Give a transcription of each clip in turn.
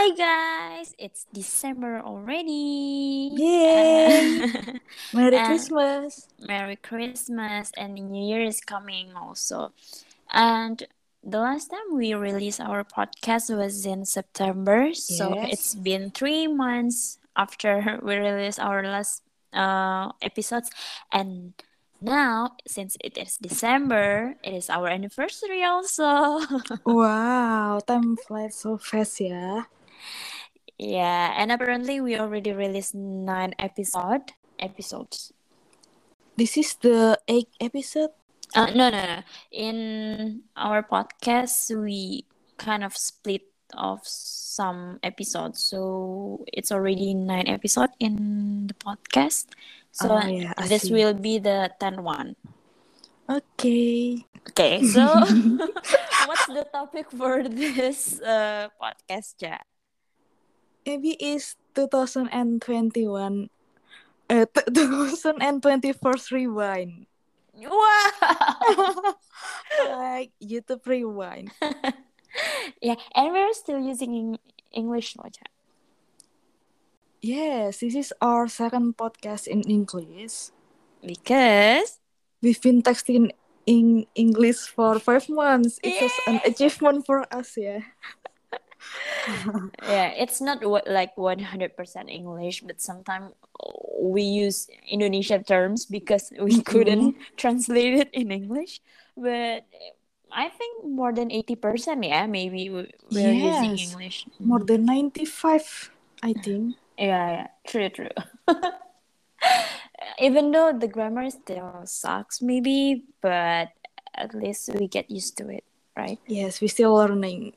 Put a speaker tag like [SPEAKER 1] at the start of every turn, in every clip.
[SPEAKER 1] Hi guys, it's December already.
[SPEAKER 2] Yay! Merry Christmas.
[SPEAKER 1] Merry Christmas and New Year is coming also. And the last time we released our podcast was in September, so it's been three months after we released our last uh, episodes, and now since it is December, it is our anniversary also.
[SPEAKER 2] Wow, time flies so fast ya.
[SPEAKER 1] Yeah, and apparently we already released nine episode episodes.
[SPEAKER 2] This is the eighth episode.
[SPEAKER 1] Uh, no, no, no. In our podcast, we kind of split off some episodes, so it's already nine episode in the podcast. So
[SPEAKER 2] Oh yeah,
[SPEAKER 1] this
[SPEAKER 2] see.
[SPEAKER 1] will be the tenth one.
[SPEAKER 2] Okay.
[SPEAKER 1] Okay, so what's the topic for this uh, podcast, Ja?
[SPEAKER 2] Maybe it's 2021. Uh, 2024 rewind.
[SPEAKER 1] Wow!
[SPEAKER 2] like YouTube rewind.
[SPEAKER 1] yeah, and we're still using English, no, Ja?
[SPEAKER 2] Yes, this is our second podcast in English.
[SPEAKER 1] Because
[SPEAKER 2] We've been texting in English for five months. It's just an achievement for us, yeah.
[SPEAKER 1] yeah, it's not what like one hundred percent English, but sometimes we use Indonesian terms because we couldn't mm-hmm. translate it in English. But I think more than eighty percent, yeah, maybe we- we're using English.
[SPEAKER 2] more than mm-hmm. 95, I think.
[SPEAKER 1] Yeah, yeah, true, true. Even though the grammar still sucks, maybe, but at least we get used to it, right?
[SPEAKER 2] Yes, we're still learning.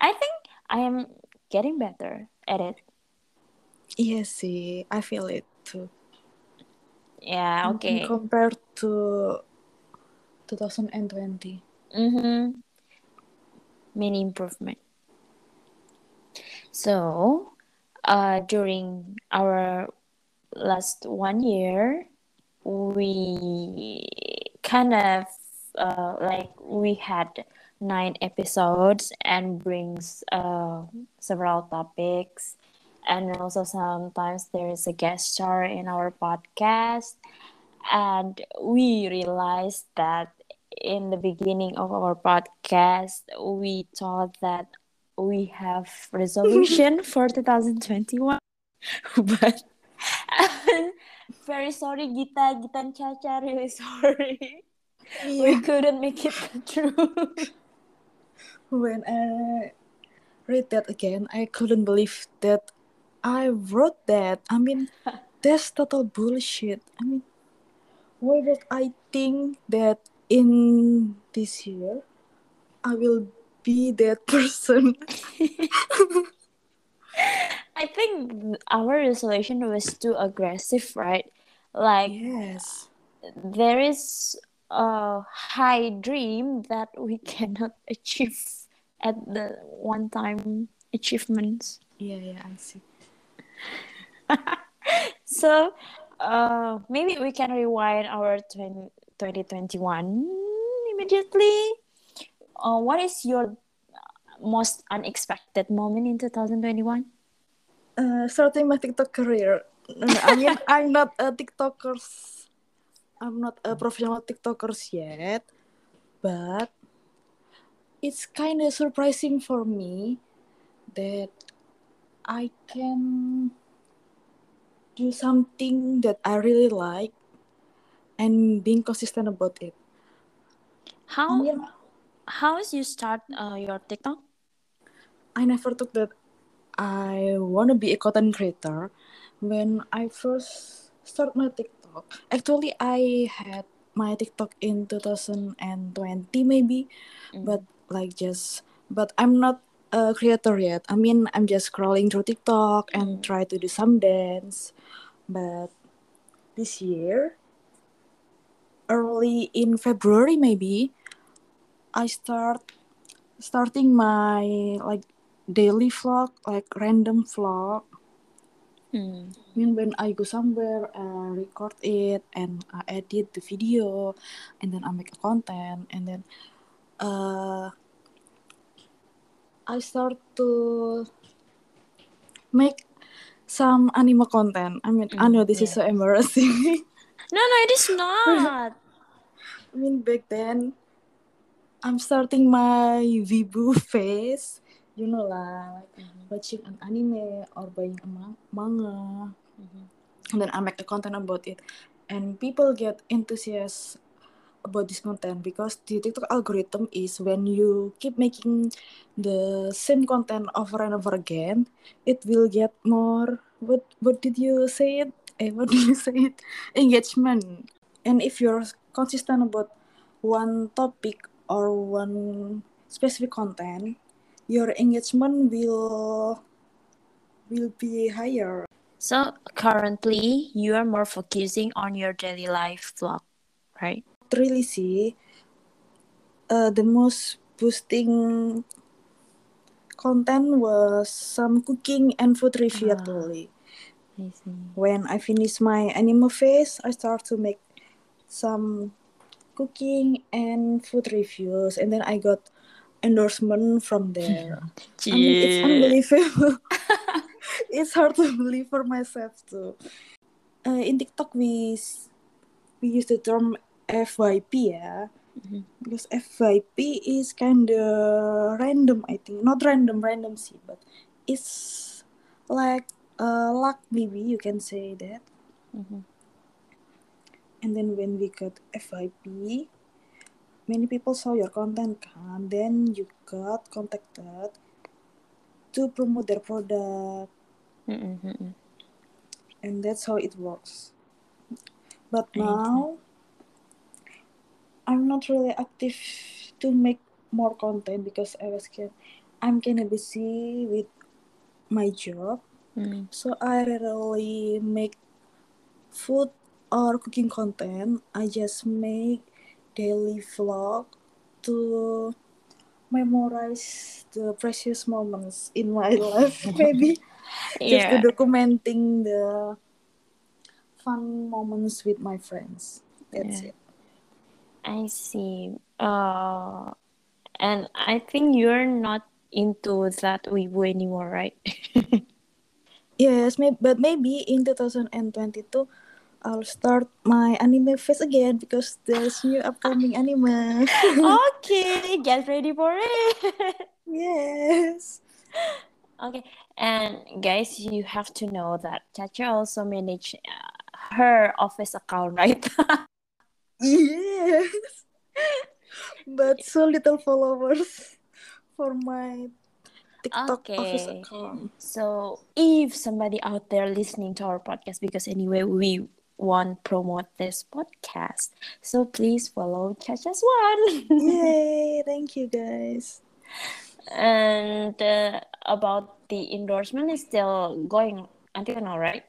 [SPEAKER 1] I think I am getting better at it.
[SPEAKER 2] Yes, see, I feel it too.
[SPEAKER 1] Yeah, okay.
[SPEAKER 2] compared to 2020.
[SPEAKER 1] Mm-hmm. Many improvement. So, uh, during our last one year, we kind of uh, like we had nine episodes and brings uh, several topics. And also sometimes there is a guest star in our podcast. And we realized that in the beginning of our podcast we thought that we have resolution for 2021 but very sorry Gita. Gita and Chacha really sorry. We couldn't make it true
[SPEAKER 2] when I read that again, I couldn't believe that I wrote that. I mean, that's total bullshit. I mean, why would I think that in this year I will be that person?
[SPEAKER 1] I think our resolution was too aggressive right like
[SPEAKER 2] Yes.
[SPEAKER 1] there is a high dream that we cannot achieve at the one time achievements
[SPEAKER 2] Yeah, yeah, I see.
[SPEAKER 1] so uh maybe we can rewind our 20, 2021 immediately uh, what is your most unexpected moment in 2021
[SPEAKER 2] Uh, starting my TikTok career. No, no, I mean, I'm not a TikToker. I'm not a professional TikTokers yet, but it's kind of surprising for me that I can do something that I really like and being consistent about it.
[SPEAKER 1] How
[SPEAKER 2] mean,
[SPEAKER 1] how is you start uh, your tiktok
[SPEAKER 2] I never thought that I want to be a content creator. When I first start my TikTok, actually I had my TikTok in 2020 maybe, but
[SPEAKER 1] Mm.
[SPEAKER 2] Like just but I'm not a creator yet. I mean, I'm just scrolling through TikTok and
[SPEAKER 1] Mm.
[SPEAKER 2] try to do some dance. But this year, early in February maybe, I start starting my like daily vlog, like random vlog.
[SPEAKER 1] Mm.
[SPEAKER 2] I mean, when I go somewhere, I record it and I edit the video, and then I make a content, and then uh, I start to make some anime content. I mean, I know this is so embarrassing.
[SPEAKER 1] No, no, it is not.
[SPEAKER 2] I mean, back then, I'm starting my Vibu phase. You know, lah, like
[SPEAKER 1] Mm-hmm.
[SPEAKER 2] watching an anime or buying a ma- manga.
[SPEAKER 1] Mhm.
[SPEAKER 2] And then I make a content about it. And people get enthusiastic about this content because the TikTok algorithm is when you keep making the same content over and over again, it will get more. What what did you say it? Eh, what did you say it? Engagement. And if you're consistent about one topic or one specific content, your engagement will will be higher.
[SPEAKER 1] So currently, you are more focusing on your daily life vlog, right?
[SPEAKER 2] Really see uh, the most boosting content was some cooking and food review
[SPEAKER 1] Ah.
[SPEAKER 2] actually.
[SPEAKER 1] I see.
[SPEAKER 2] When I finish my animal phase, I start to make some cooking and food reviews, and then I got endorsement from there. I mean, it's unbelievable. it's hard to believe for myself too. Uh, in TikTok, we we use the term FYP ya,
[SPEAKER 1] Mhm.
[SPEAKER 2] because FYP is kind of random. I think not random, random sih, but it's like uh, luck maybe you can say that.
[SPEAKER 1] Mhm.
[SPEAKER 2] And then when we got FYP, many people saw your content kan, then you got contacted to promote their product.
[SPEAKER 1] Mm-mm, mm-mm.
[SPEAKER 2] and that's how it works. But now I'm not really active to make more content because I was kind I'm kind of busy with my job,
[SPEAKER 1] Mm.
[SPEAKER 2] so I rarely make food or cooking content. I just make daily vlog to memorize the precious moments in my life, maybe just to documenting the fun moments with my friends. That's
[SPEAKER 1] Yeah.
[SPEAKER 2] it.
[SPEAKER 1] I see. Uh, and I think you're not into that Wibu anymore, right?
[SPEAKER 2] Yes, may- but maybe in 2022 I'll start my anime phase again because there's new upcoming anime.
[SPEAKER 1] okay, get ready for it.
[SPEAKER 2] yes.
[SPEAKER 1] okay, and guys, you have to know that Chacha also manage uh, her office account, right?
[SPEAKER 2] Yes. but so little followers for my TikTok office account.
[SPEAKER 1] So if somebody out there listening to our podcast, because anyway we want promote this podcast, so please follow Chacha's one.
[SPEAKER 2] Yay! Thank you guys.
[SPEAKER 1] and uh, about the endorsement is still going until now, right?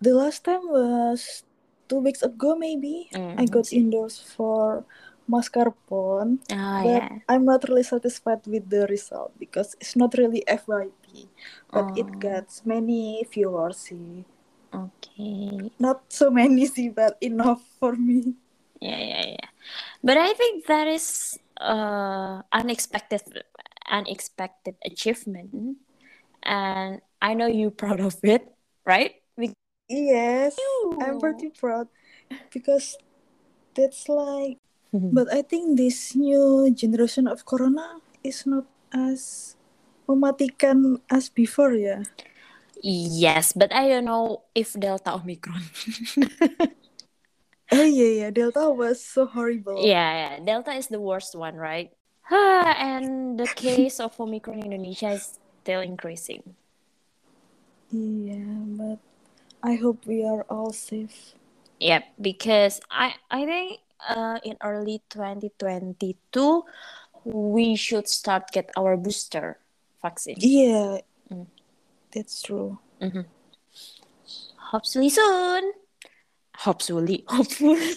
[SPEAKER 2] The last time was two weeks ago, maybe.
[SPEAKER 1] Mm,
[SPEAKER 2] I got endorsed for mascarpone,
[SPEAKER 1] Ah,
[SPEAKER 2] but
[SPEAKER 1] yeah.
[SPEAKER 2] I'm not really satisfied with the result because it's not really FYP, but
[SPEAKER 1] Oh.
[SPEAKER 2] it gets many viewers. See,
[SPEAKER 1] Okay.
[SPEAKER 2] not so many, see, but enough for me.
[SPEAKER 1] Yeah, yeah, yeah. But I think that is uh unexpected unexpected achievement. And I know you're proud of it, right?
[SPEAKER 2] Yes, I'm pretty proud because that's like. But I think this new generation of corona is not as mematikan as before, yeah.
[SPEAKER 1] Yes, but I don't know if Delta Omicron.
[SPEAKER 2] Oh yeah, yeah. Delta was so horrible.
[SPEAKER 1] yeah, yeah, Delta is the worst one, right? Ah, and the case of Omicron in Indonesia is still increasing.
[SPEAKER 2] Yeah, but I hope we are all safe.
[SPEAKER 1] Yep, because I I think uh in early 2022 we should start get our booster vaccine.
[SPEAKER 2] Yeah,
[SPEAKER 1] Mm.
[SPEAKER 2] that's true.
[SPEAKER 1] Mhm. Hopefully soon. Hopefully, hopefully.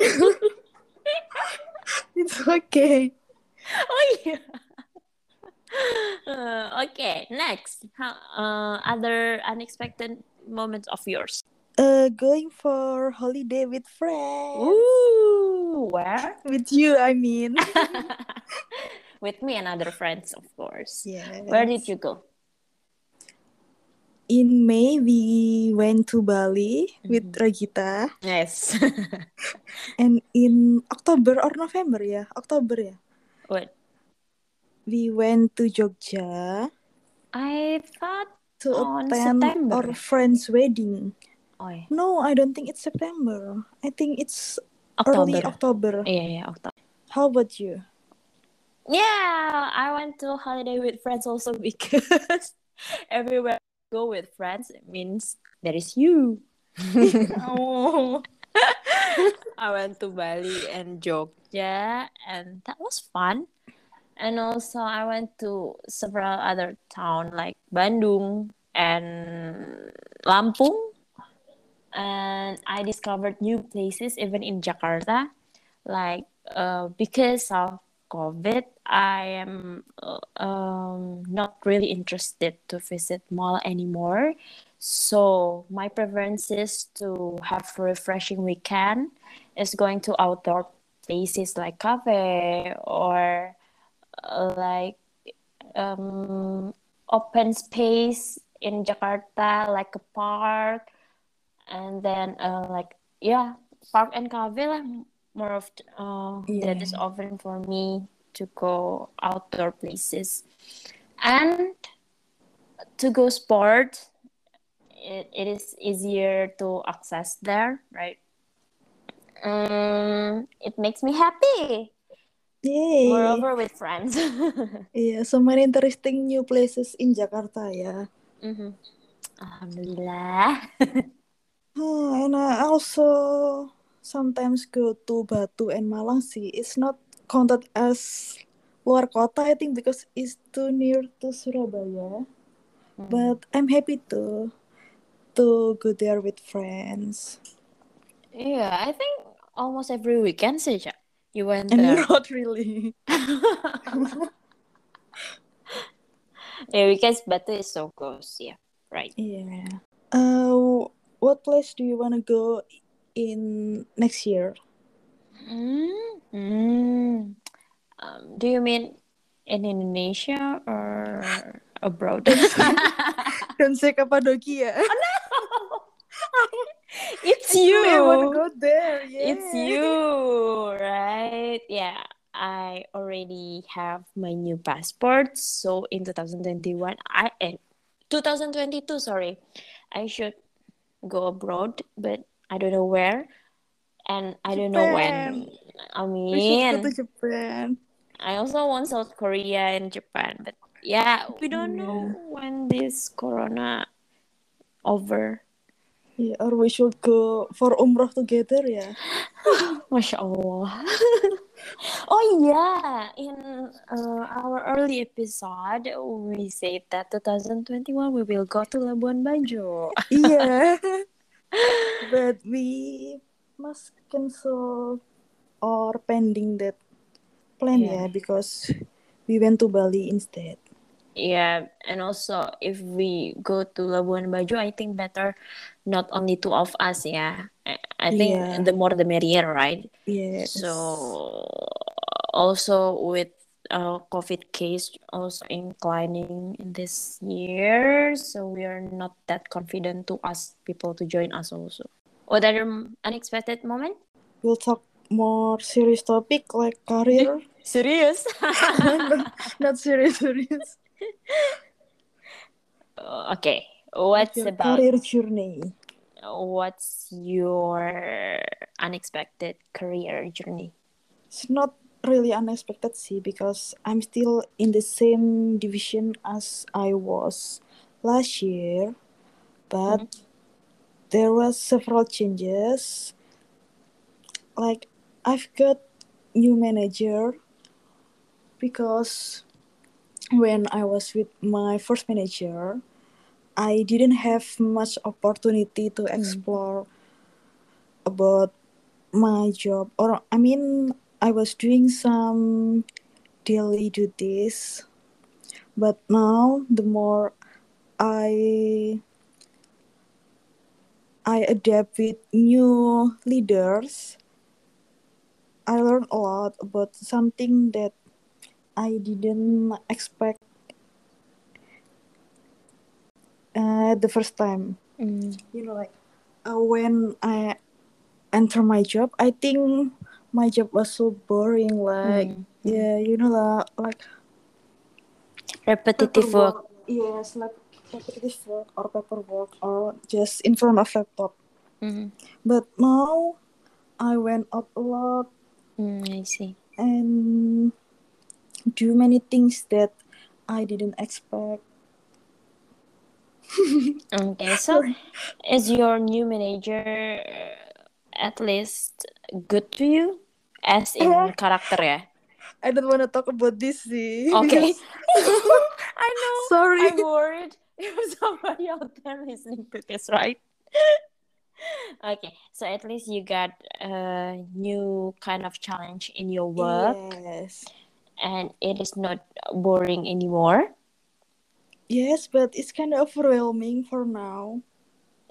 [SPEAKER 2] It's okay.
[SPEAKER 1] oh yeah. Uh, okay, next. How, uh, other unexpected moments of yours.
[SPEAKER 2] Uh, going for holiday with friends.
[SPEAKER 1] Ooh, where?
[SPEAKER 2] With you, I mean.
[SPEAKER 1] with me and other friends, of course.
[SPEAKER 2] Yeah.
[SPEAKER 1] Where did you go?
[SPEAKER 2] In May, we went to Bali with
[SPEAKER 1] Mhm.
[SPEAKER 2] Regita.
[SPEAKER 1] Yes.
[SPEAKER 2] And in October or November, yeah, October, yeah,
[SPEAKER 1] what?
[SPEAKER 2] we went to Jogja
[SPEAKER 1] I thought
[SPEAKER 2] to
[SPEAKER 1] On oh,
[SPEAKER 2] attend
[SPEAKER 1] September.
[SPEAKER 2] our friend's wedding.
[SPEAKER 1] oh yeah.
[SPEAKER 2] No, I don't think it's September. I think it's
[SPEAKER 1] October.
[SPEAKER 2] early October.
[SPEAKER 1] Yeah, yeah, October.
[SPEAKER 2] How about you?
[SPEAKER 1] Yeah, I went to holiday with friends also because everywhere I go with friends it means there is you.
[SPEAKER 2] oh,
[SPEAKER 1] I went to Bali and Jogja, and that was fun. And also, I went to several other towns like Bandung and Lampung, and I discovered new places even in Jakarta. Like uh, because of COVID, I am uh, um, not really interested to visit mall anymore. So my preference is to have refreshing weekend is going to outdoor places like cafe or like um, open space in Jakarta, like a park, and then uh, like yeah, park and cafe lah. More of uh, that is
[SPEAKER 2] Yeah.
[SPEAKER 1] often for me to go outdoor places, and to go sport. It, it is easier to access there, right? Um, it makes me happy.
[SPEAKER 2] Yay!
[SPEAKER 1] Moreover, with friends.
[SPEAKER 2] Yeah, so many interesting new places in Jakarta, yeah.
[SPEAKER 1] Mhm. Alhamdulillah.
[SPEAKER 2] Oh, and I also sometimes go to Batu and Malang sih. It's not counted as luar kota, I think, because it's too near to Surabaya. But I'm happy to to go there with friends.
[SPEAKER 1] yeah, I think almost every weekend saja you went
[SPEAKER 2] And
[SPEAKER 1] there.
[SPEAKER 2] not really.
[SPEAKER 1] yeah, because Batu is so close. Yeah, right.
[SPEAKER 2] Yeah. Uh, what place do you want to go in next year?
[SPEAKER 1] Mm, mm. Um, do you mean in Indonesia or abroad?
[SPEAKER 2] Don't say Cappadocia.
[SPEAKER 1] it's
[SPEAKER 2] I want to
[SPEAKER 1] you.
[SPEAKER 2] go there. Yeah.
[SPEAKER 1] It's you, right? Yeah, I already have my new passport. So in 2021, I eh, 2022, sorry, I should go abroad, but I don't know where, and I don't know when. I
[SPEAKER 2] We should go
[SPEAKER 1] mean,
[SPEAKER 2] to Japan.
[SPEAKER 1] I also want South Korea and Japan, but yeah, we don't know when this Corona over.
[SPEAKER 2] Yeah, or we should go for umrah together, yeah.
[SPEAKER 1] Masya Allah. oh yeah, in uh, our early episode, we said that 2021 we will go to Labuan Bajo.
[SPEAKER 2] yeah. but we must cancel or pending that plan,
[SPEAKER 1] Yeah.
[SPEAKER 2] yeah, because we went to Bali instead.
[SPEAKER 1] Yeah, and also if we go to Labuan Bajo, I think better not only two of us. Yeah, I, I think
[SPEAKER 2] Yeah.
[SPEAKER 1] the more the merrier, right?
[SPEAKER 2] Yes.
[SPEAKER 1] So also with uh, COVID case also inclining in this year, so we are not that confident to ask people to join us also. What other unexpected moment?
[SPEAKER 2] we'll talk more serious topic like career.
[SPEAKER 1] Serious?
[SPEAKER 2] Not serious, serious.
[SPEAKER 1] okay. What's
[SPEAKER 2] Your
[SPEAKER 1] about
[SPEAKER 2] career journey?
[SPEAKER 1] what's your unexpected career journey?
[SPEAKER 2] It's not really unexpected, see, because I'm still in the same division as I was last year, but mm-hmm. there was several changes. Like I've got new manager because when I was with my first manager, I didn't have much opportunity to hmm. explore about my job. Or I mean I was doing some daily duties but now the more I I adapt with new leaders I learn a lot about something that I didn't expect uh, the first time.
[SPEAKER 1] Mm.
[SPEAKER 2] You know, like uh, when I enter my job, I think my job was so boring. Like,
[SPEAKER 1] Mm.
[SPEAKER 2] yeah, you know, la- like
[SPEAKER 1] Repetitive work.
[SPEAKER 2] Yes, like repetitive work or paperwork or just in front of laptop.
[SPEAKER 1] Mm.
[SPEAKER 2] But now I went up a lot
[SPEAKER 1] Mm, I see.
[SPEAKER 2] and do many things that I didn't expect.
[SPEAKER 1] Okay, so is your new manager uh, at least good to you? As in
[SPEAKER 2] character?
[SPEAKER 1] Yeah. ya?
[SPEAKER 2] I don't want to talk about this. See,
[SPEAKER 1] Okay.
[SPEAKER 2] because-
[SPEAKER 1] I know.
[SPEAKER 2] Sorry.
[SPEAKER 1] I'm worried if somebody out there listening to this, right? okay, so at least you got a new kind of challenge in your work
[SPEAKER 2] Yes.
[SPEAKER 1] And it is not boring anymore.
[SPEAKER 2] Yes, but it's kind of overwhelming for now.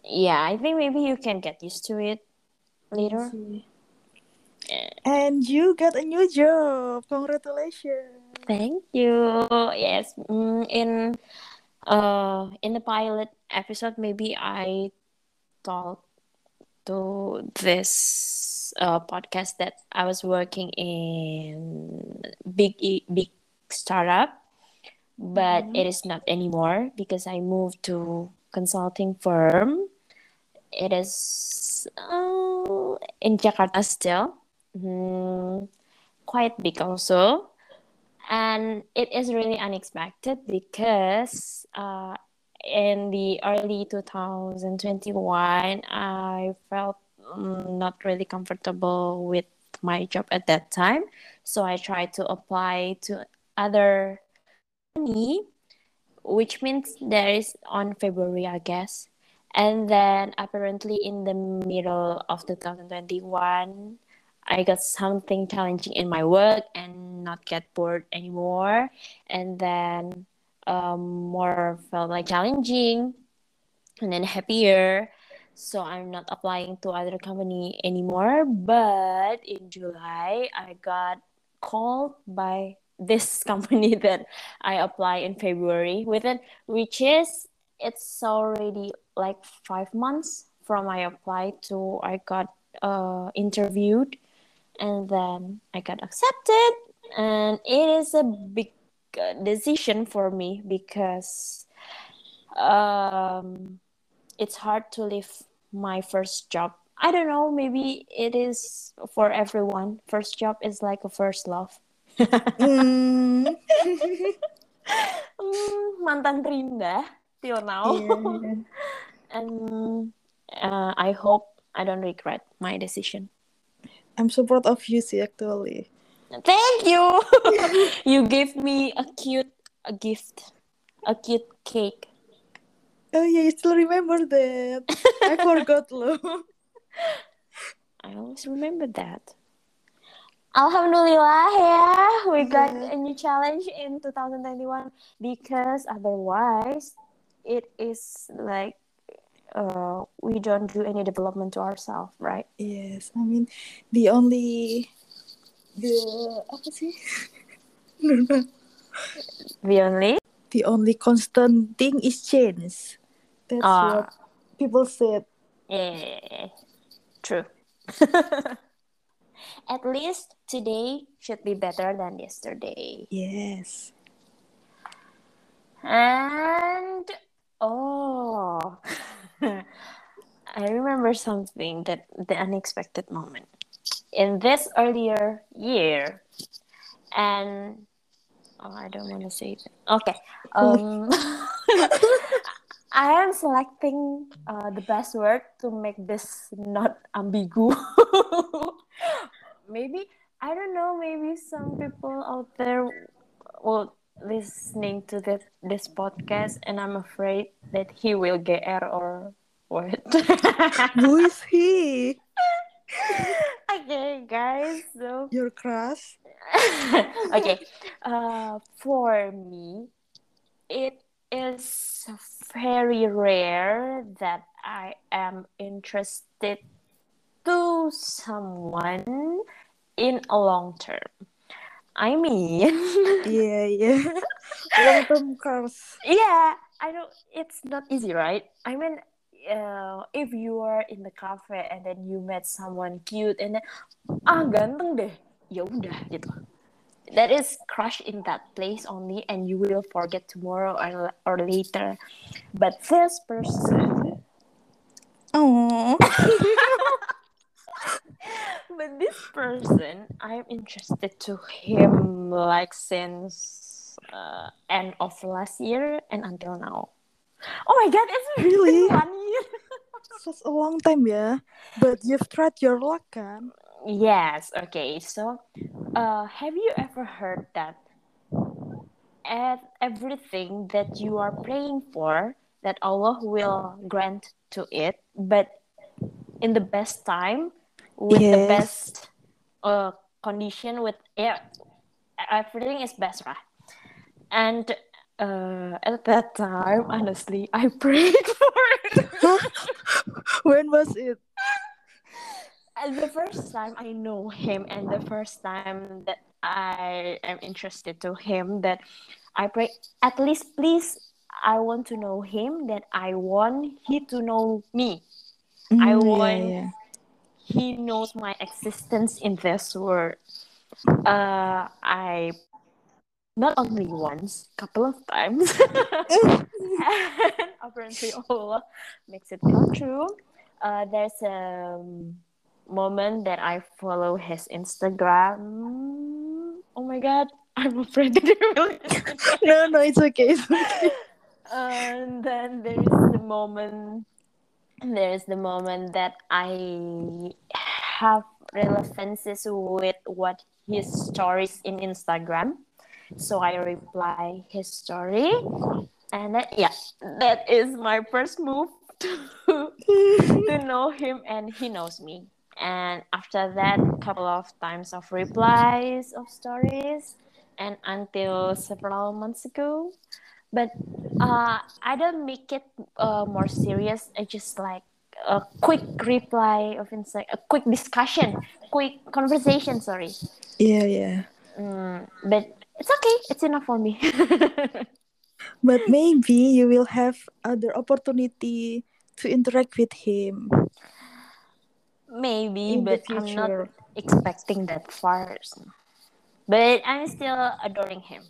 [SPEAKER 1] Yeah, I think maybe you can get used to it later.
[SPEAKER 2] And you got a new job. Congratulations.
[SPEAKER 1] Thank you. Yes, mm, in uh in the pilot episode, maybe I talked to this uh podcast that I was working in big big startup, but it is not anymore because I moved to consulting firm. It is uh, in Jakarta still, mm, quite big also. And it is really unexpected because uh, in the early 2021 i felt not really comfortable with my job at that time so i tried to apply to other company which means there is on february i guess and then apparently in the middle of 2021 I got something challenging in my work and not get bored anymore. And then um, more felt like challenging and then happier. So I'm not applying to other company anymore. But in July, I got called by this company that I apply in February with it, which is it's already like five months from I applied to I got uh, interviewed and then I got accepted. And it is a big uh, decision for me because um, it's hard to leave my first job. I don't know, maybe it is for everyone. First job is like a first love.
[SPEAKER 2] Mm.
[SPEAKER 1] Hmm, mantan terindah till now.
[SPEAKER 2] Yeah.
[SPEAKER 1] and uh, I hope I don't regret my decision.
[SPEAKER 2] I'm so proud of you, see, actually.
[SPEAKER 1] Thank you. you gave me a cute a gift, a cute cake.
[SPEAKER 2] Oh yeah, you still remember that? I forgot loh.
[SPEAKER 1] I always remember that. Alhamdulillah ya, we got
[SPEAKER 2] Yeah.
[SPEAKER 1] a new challenge in 2021 because otherwise it is like uh, we don't do any development to ourselves, right?
[SPEAKER 2] Yes, I mean the only the apa sih?
[SPEAKER 1] The only
[SPEAKER 2] the only constant thing is change. That's
[SPEAKER 1] Ah.
[SPEAKER 2] what people said.
[SPEAKER 1] yeah, true. At least today should be better than yesterday.
[SPEAKER 2] Yes.
[SPEAKER 1] And oh, I remember something that the unexpected moment in this earlier year, and oh, I don't want to say it. Okay, um, I am selecting uh, the best word to make this not ambigu. maybe I don't know. Maybe some people out there will listening to this this podcast, and I'm afraid that he will get error or what.
[SPEAKER 2] Who is he?
[SPEAKER 1] okay, guys. So
[SPEAKER 2] Your crush?
[SPEAKER 1] okay, uh, for me, it is very rare that I am interested to someone in a long term. I mean,
[SPEAKER 2] yeah, yeah. Long term crush.
[SPEAKER 1] yeah, I know it's not easy, right? I mean, uh, if you are in the cafe and then you met someone cute and then ah ganteng deh, ya udah gitu. That is crush in that place only, and you will forget tomorrow or, or later. But this person,
[SPEAKER 2] Oh.
[SPEAKER 1] but this person, I'm interested to him like since uh, end of last year and until now. Oh my god, it's
[SPEAKER 2] Really?
[SPEAKER 1] one year.
[SPEAKER 2] Such a long time yeah But you've tried your luck kan?
[SPEAKER 1] Yes, okay. So, uh, have you ever heard that at everything that you are praying for, that Allah will grant to it, but in the best time, with the best uh, condition, with yeah, everything is best, right? And uh, at that time, honestly, I prayed for it.
[SPEAKER 2] When was it?
[SPEAKER 1] And the first time I know him and the first time that I am interested to him that I pray at least please I want to know him that I want he to know me. I
[SPEAKER 2] Mm, yeah,
[SPEAKER 1] want
[SPEAKER 2] yeah.
[SPEAKER 1] he knows my existence in this world. Uh I not only once, couple of times. and apparently Allah makes it come true. Uh, there's a moment that I follow his Instagram. Oh my god, I'm afraid that he will.
[SPEAKER 2] No, no, it's okay. It's okay.
[SPEAKER 1] and then there is the moment there is the moment that I have relevances with what his stories in Instagram. So I reply his story and that, yeah, that is my first move to, to know him and he knows me. And after that, couple of times of replies of stories and until several months ago but uh, I don't make it uh, more serious. I just like a quick reply of insight, a quick discussion, quick conversation. Sorry,
[SPEAKER 2] yeah, yeah.
[SPEAKER 1] mm, but it's okay. It's enough for me.
[SPEAKER 2] But maybe you will have other opportunity to interact with him
[SPEAKER 1] Maybe,
[SPEAKER 2] in
[SPEAKER 1] but I'm not expecting that far. But I'm still adoring him.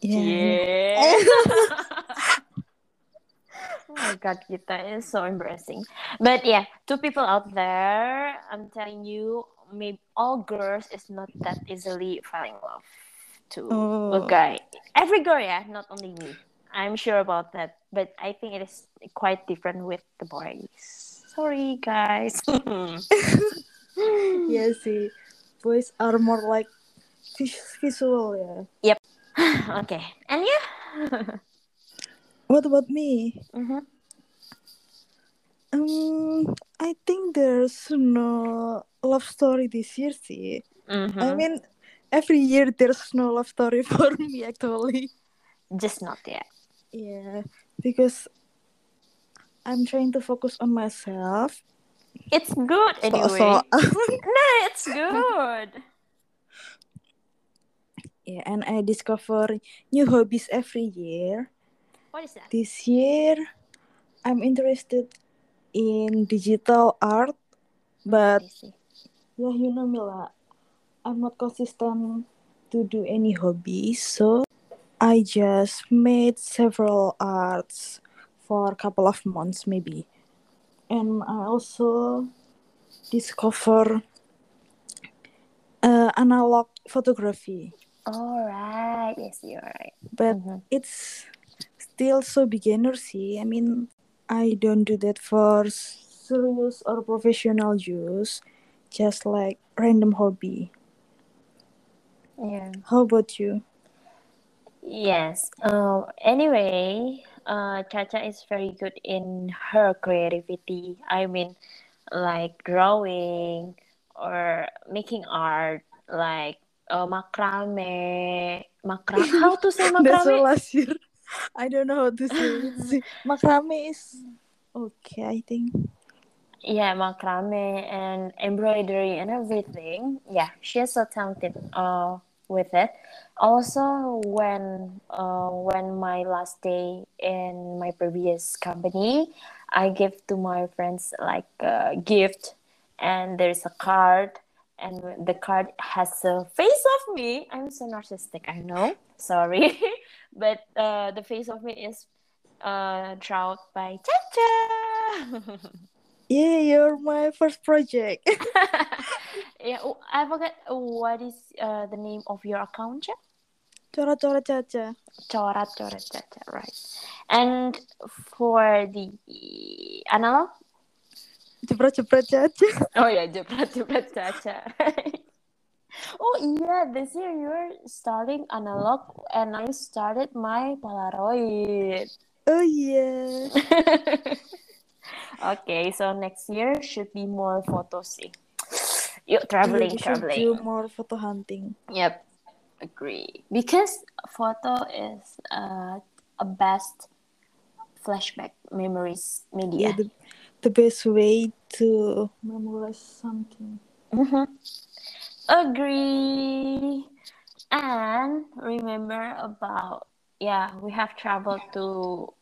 [SPEAKER 2] Yeah.
[SPEAKER 1] Yeah. oh my god, Gita is so embarrassing. But yeah, two people out there, I'm telling you, maybe all girls is not that easily falling in love to a
[SPEAKER 2] Oh.
[SPEAKER 1] guy. Every girl, yeah, not only me. I'm sure about that. But I think it is quite different with the boys. Sorry, guys.
[SPEAKER 2] Yeah, see, boys are more like vis- visual. Yeah.
[SPEAKER 1] Yep okay, and you?
[SPEAKER 2] What about me?
[SPEAKER 1] Mhm.
[SPEAKER 2] Um, I think there's no love story this year. See, I
[SPEAKER 1] Mhm.
[SPEAKER 2] mean, every year there's no love story for me actually.
[SPEAKER 1] Just not yet.
[SPEAKER 2] Yeah, because I'm trying to focus on myself.
[SPEAKER 1] It's good anyway.
[SPEAKER 2] so
[SPEAKER 1] No, it's good.
[SPEAKER 2] yeah, and I discover new hobbies every year.
[SPEAKER 1] What is that?
[SPEAKER 2] This year, I'm interested in digital art, but yeah, you know, Mila, I'm not consistent to do any hobbies, so I just made several arts for a couple of months, maybe, and I also discover uh, analog photography,
[SPEAKER 1] All right. Yes, you're right.
[SPEAKER 2] but
[SPEAKER 1] Mhm.
[SPEAKER 2] it's still so beginner see i mean i don't do that for serious or professional use just like random hobby
[SPEAKER 1] Yeah.
[SPEAKER 2] how about you
[SPEAKER 1] Yes. Um. Anyway, uh, Chacha is very good in her creativity. I mean, like drawing or making art, like uh, macrame. Macrame. How to say macrame?
[SPEAKER 2] all last year i don't know how to say it macrame is okay i think
[SPEAKER 1] Yeah, macrame and embroidery and everything. Yeah, she is so talented. Uh, with it. Also, when uh, when my last day in my previous company, I give to my friends like a gift, and there's a card, and the card has a face of me. I'm so narcissistic, I know. Sorry, but uh, the face of me is uh, drawn by Chacha.
[SPEAKER 2] Yeah, you're my first project.
[SPEAKER 1] yeah, oh, I forgot what is uh, the name of your account, Cha?
[SPEAKER 2] Coret-coret Caca.
[SPEAKER 1] Coret Coret Caca, right? And for the analog,
[SPEAKER 2] Jepret-jepret Caca.
[SPEAKER 1] oh yeah, Jepret Jepret Caca. oh yeah, this year you're starting analog, and I started my Polaroid.
[SPEAKER 2] Oh yeah.
[SPEAKER 1] okay, so next year should be more photos. eh?
[SPEAKER 2] We
[SPEAKER 1] traveling,
[SPEAKER 2] should
[SPEAKER 1] traveling.
[SPEAKER 2] do more photo hunting.
[SPEAKER 1] Yep, agree. Because photo is uh, a best flashback memories media.
[SPEAKER 2] Yeah, the, the best way to memorize something.
[SPEAKER 1] Mhm. Agree. And remember about yeah, we have traveled to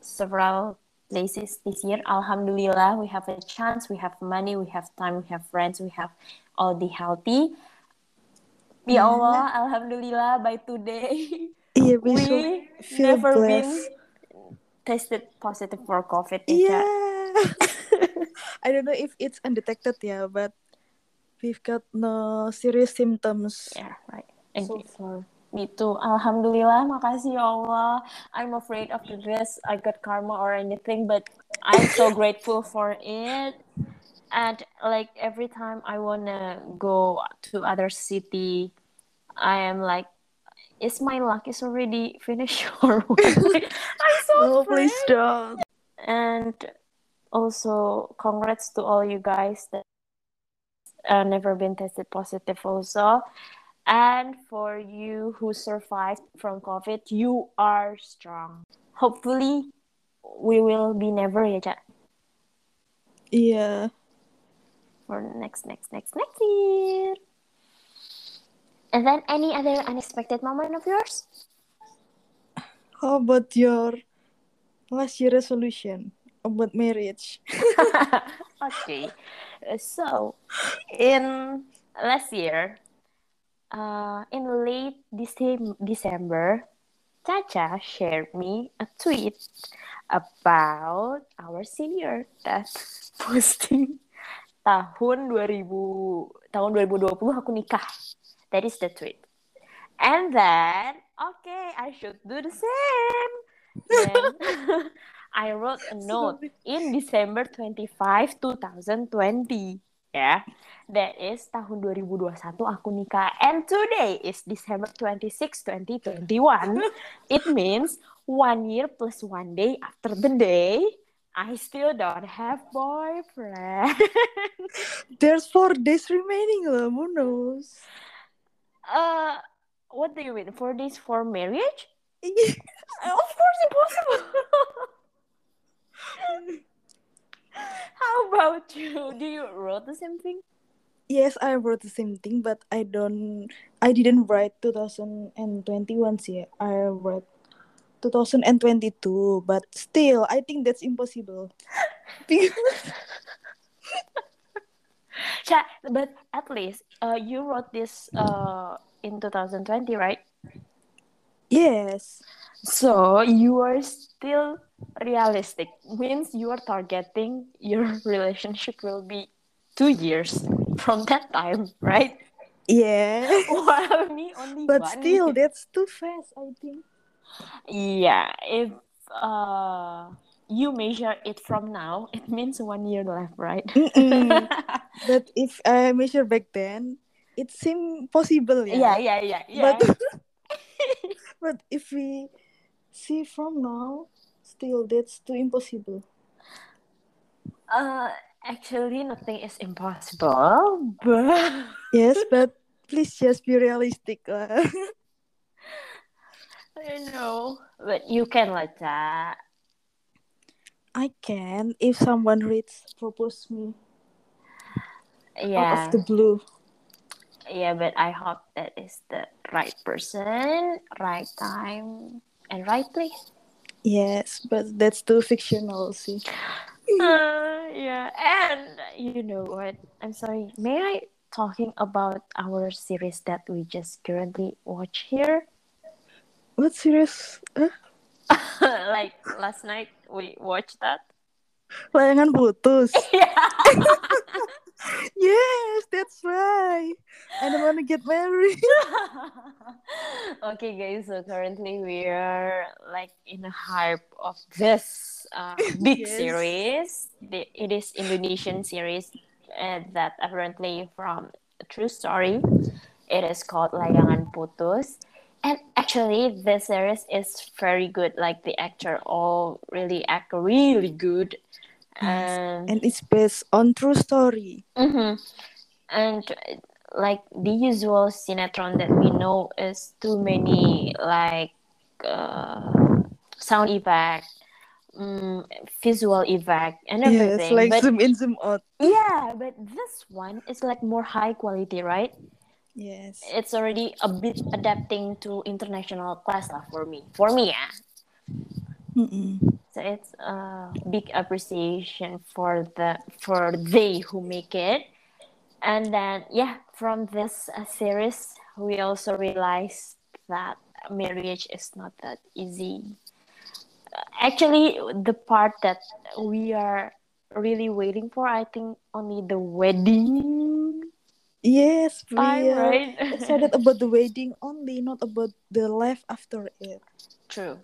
[SPEAKER 1] several places this year. Alhamdulillah, we have a chance, we have money, we have time, we have friends, we have all the healthy. Ya
[SPEAKER 2] Yeah.
[SPEAKER 1] Allah, Alhamdulillah, by today
[SPEAKER 2] Yeah, we,
[SPEAKER 1] we
[SPEAKER 2] should feel
[SPEAKER 1] never been
[SPEAKER 2] blessed.
[SPEAKER 1] tested positive for COVID.
[SPEAKER 2] Yeah. I don't know if it's undetected, yeah, but we've got no serious symptoms
[SPEAKER 1] Yeah, right.
[SPEAKER 2] so
[SPEAKER 1] Agree.
[SPEAKER 2] far.
[SPEAKER 1] Gitu. Alhamdulillah, makasih ya Allah. I'm afraid of this. I got karma or anything, but I'm so grateful for it. And like every time I wanna go to other city, I am like, is my luck is already finished or what? I'm so
[SPEAKER 2] No,
[SPEAKER 1] afraid.
[SPEAKER 2] please don't.
[SPEAKER 1] And also, congrats to all you guys that uh, never been tested positive also. And for you who survived from COVID, you are strong. Hopefully, we will be never ya, Cak,
[SPEAKER 2] Yeah.
[SPEAKER 1] for next, next, next, next year. And then any other unexpected moment of yours?
[SPEAKER 2] How about your last year resolution about marriage?
[SPEAKER 1] okay. So, in last year, uh, in late Decem- December, Caca shared me a tweet about our senior that posting tahun 2000 tahun 2020 aku nikah. That is the tweet. And then, okay, I should do the same. Then I wrote a note in December 25, 2020. Ya, that is tahun 2021 aku nikah. And today is December 26, 2021. It means one year plus one day after the day, I still don't have boyfriend.
[SPEAKER 2] There's four days remaining lah, who knows?
[SPEAKER 1] uh, what do you mean? Four days for marriage? Of course, impossible. How about you? Do you wrote the same thing?
[SPEAKER 2] yes, I wrote the same thing, but I don't. I didn't write 2021 sih. I wrote 2022, but still, I think that's impossible.
[SPEAKER 1] Cha, but at least uh, you wrote this uh, in 2020, right?
[SPEAKER 2] Yes,
[SPEAKER 1] So you are still realistic. Means you are targeting your relationship will be two years from that time, right?
[SPEAKER 2] yeah,
[SPEAKER 1] While me only
[SPEAKER 2] but
[SPEAKER 1] one
[SPEAKER 2] still,
[SPEAKER 1] year.
[SPEAKER 2] that's too fast. I think.
[SPEAKER 1] Yeah, if uh you measure it from now, it means one year left, right?
[SPEAKER 2] But if I measure back then, it seemed possible.
[SPEAKER 1] yeah,
[SPEAKER 2] Yeah.
[SPEAKER 1] yeah, yeah, yeah.
[SPEAKER 2] But but if we see from now, still that's too impossible.
[SPEAKER 1] uh, actually, nothing is impossible, but
[SPEAKER 2] Yes, but please just be realistic lah.
[SPEAKER 1] I know. But you can like that.
[SPEAKER 2] I can if someone reads propose me
[SPEAKER 1] Yeah.
[SPEAKER 2] out of the blue.
[SPEAKER 1] Yeah, but I hope that is the right person, right time, and right place.
[SPEAKER 2] Yes, but that's too fictional, see.
[SPEAKER 1] Uh, yeah, and you know what? I'm sorry. May I talking about our series that we just currently watch here?
[SPEAKER 2] What series? Huh?
[SPEAKER 1] like last night we watched that.
[SPEAKER 2] Layangan putus.
[SPEAKER 1] Yeah.
[SPEAKER 2] Yes, that's right. And I don't want to get married.
[SPEAKER 1] okay, guys. So currently we are like in a hype of this uh, big
[SPEAKER 2] Yes.
[SPEAKER 1] series. The, it is Indonesian series uh, that apparently from a true story. It is called Layangan Putus. And actually, this series is very good. Like the actor all really act really good. And
[SPEAKER 2] and it's based on true story.
[SPEAKER 1] Mm-hmm. And like the usual sinetron that we know is too many like uh, sound effect, um, visual effect, and everything.
[SPEAKER 2] Yes, like
[SPEAKER 1] but
[SPEAKER 2] zoom in, zoom out.
[SPEAKER 1] yeah, but this one is like more high quality, right?
[SPEAKER 2] Yes.
[SPEAKER 1] It's already a bit adapting to international class lah for me. For me, yeah.
[SPEAKER 2] Mm-mm.
[SPEAKER 1] It's a big appreciation for the for they who make it, and then yeah, from this uh, series we also realized that marriage is not that easy. Actually, the part that we are really waiting for, I think, only the wedding
[SPEAKER 2] Yes, we
[SPEAKER 1] time, right?
[SPEAKER 2] excited about the wedding only, not about the life after it.
[SPEAKER 1] True.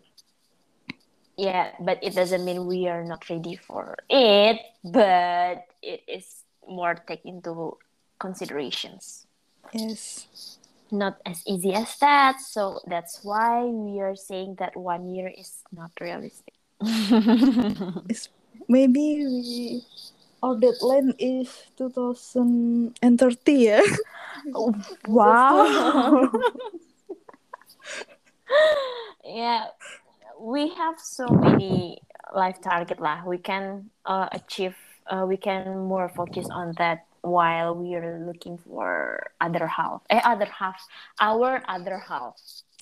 [SPEAKER 1] Yeah, but it doesn't mean we are not ready for it, but it is more take into considerations.
[SPEAKER 2] Yes.
[SPEAKER 1] Not as easy as that, so that's why we are saying that one year is not realistic.
[SPEAKER 2] Maybe we our deadline is 2030 yeah.
[SPEAKER 1] wow. yeah, we have so many life target lah. We can uh, achieve. Uh, we can more focus on that while we are looking for other half. Eh, other half. Our other half.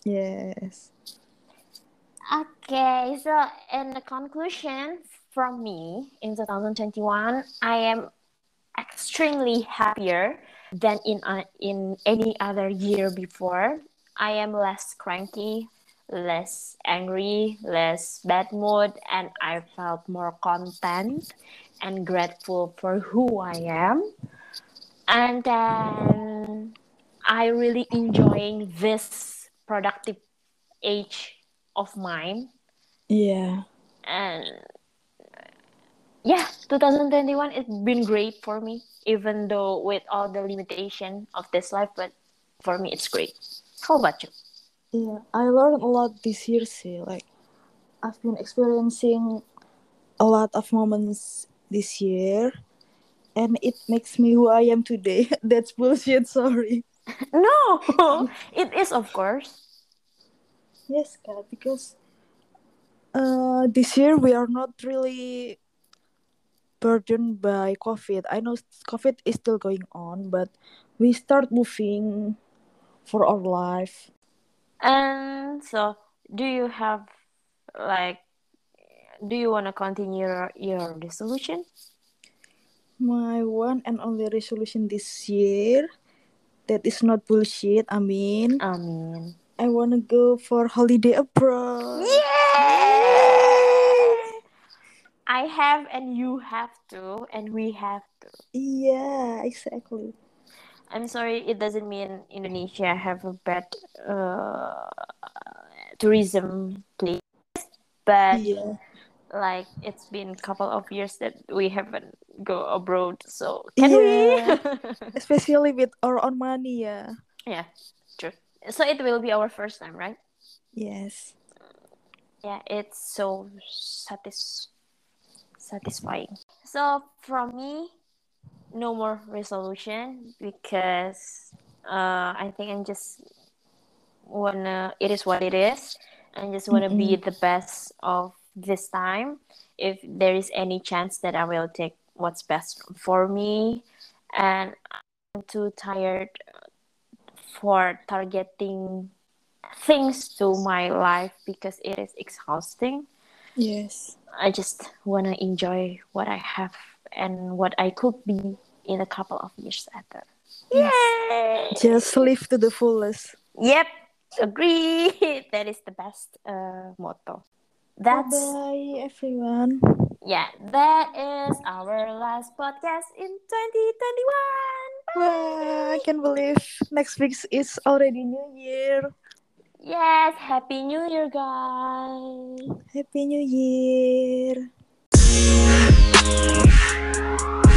[SPEAKER 2] Yes.
[SPEAKER 1] Okay, so in the conclusion from me in 2021, I am extremely happier than in uh, in any other year before. I am less cranky, less angry, less bad mood, and I felt more content and grateful for who I am. And then I really enjoying this productive age of mine
[SPEAKER 2] Yeah.
[SPEAKER 1] and yeah 2021 it's been great for me even though with all the limitation of this life but for me it's great how about you
[SPEAKER 2] Yeah. I learned a lot this year, see. Like, I've been experiencing a lot of moments this year, and it makes me who I am today. That's bullshit. Sorry.
[SPEAKER 1] no it is of course
[SPEAKER 2] Yes, because uh, this year we are not really burdened by COVID. I know COVID is still going on, but we start moving for our life.
[SPEAKER 1] And so do you have like do you want to continue your, your resolution
[SPEAKER 2] My one and only resolution this year that is not bullshit. I mean,
[SPEAKER 1] i mean
[SPEAKER 2] I want to go for holiday abroad. Yeah!
[SPEAKER 1] i have and you have to and we have to
[SPEAKER 2] Yeah, exactly.
[SPEAKER 1] I'm sorry, it doesn't mean Indonesia have a bad uh, tourism place, but
[SPEAKER 2] Yeah.
[SPEAKER 1] like it's been a couple of years that we haven't go abroad. So can
[SPEAKER 2] Yeah.
[SPEAKER 1] we?
[SPEAKER 2] Especially with our own money, yeah.
[SPEAKER 1] yeah, true. So it will be our first time, right?
[SPEAKER 2] Yes.
[SPEAKER 1] Yeah, it's so satis- satisfying. So from me, no more resolution because uh, I think I'm just wanna. It is what it is. I just wanna be the best of this time. If there is any chance that I will take what's best for me, and I'm too tired for targeting things to my life because it is exhausting.
[SPEAKER 2] Yes.
[SPEAKER 1] I just want to enjoy what I have and what I could be in a couple of years after. Yay!
[SPEAKER 2] Just live to the fullest.
[SPEAKER 1] Yep, agree. that is the best uh, motto. That's
[SPEAKER 2] Bye everyone.
[SPEAKER 1] yeah, that is our last podcast in 2021.
[SPEAKER 2] Wah, I can't believe next week is already New Year.
[SPEAKER 1] Yes, happy new year guys.
[SPEAKER 2] Happy New Year. Música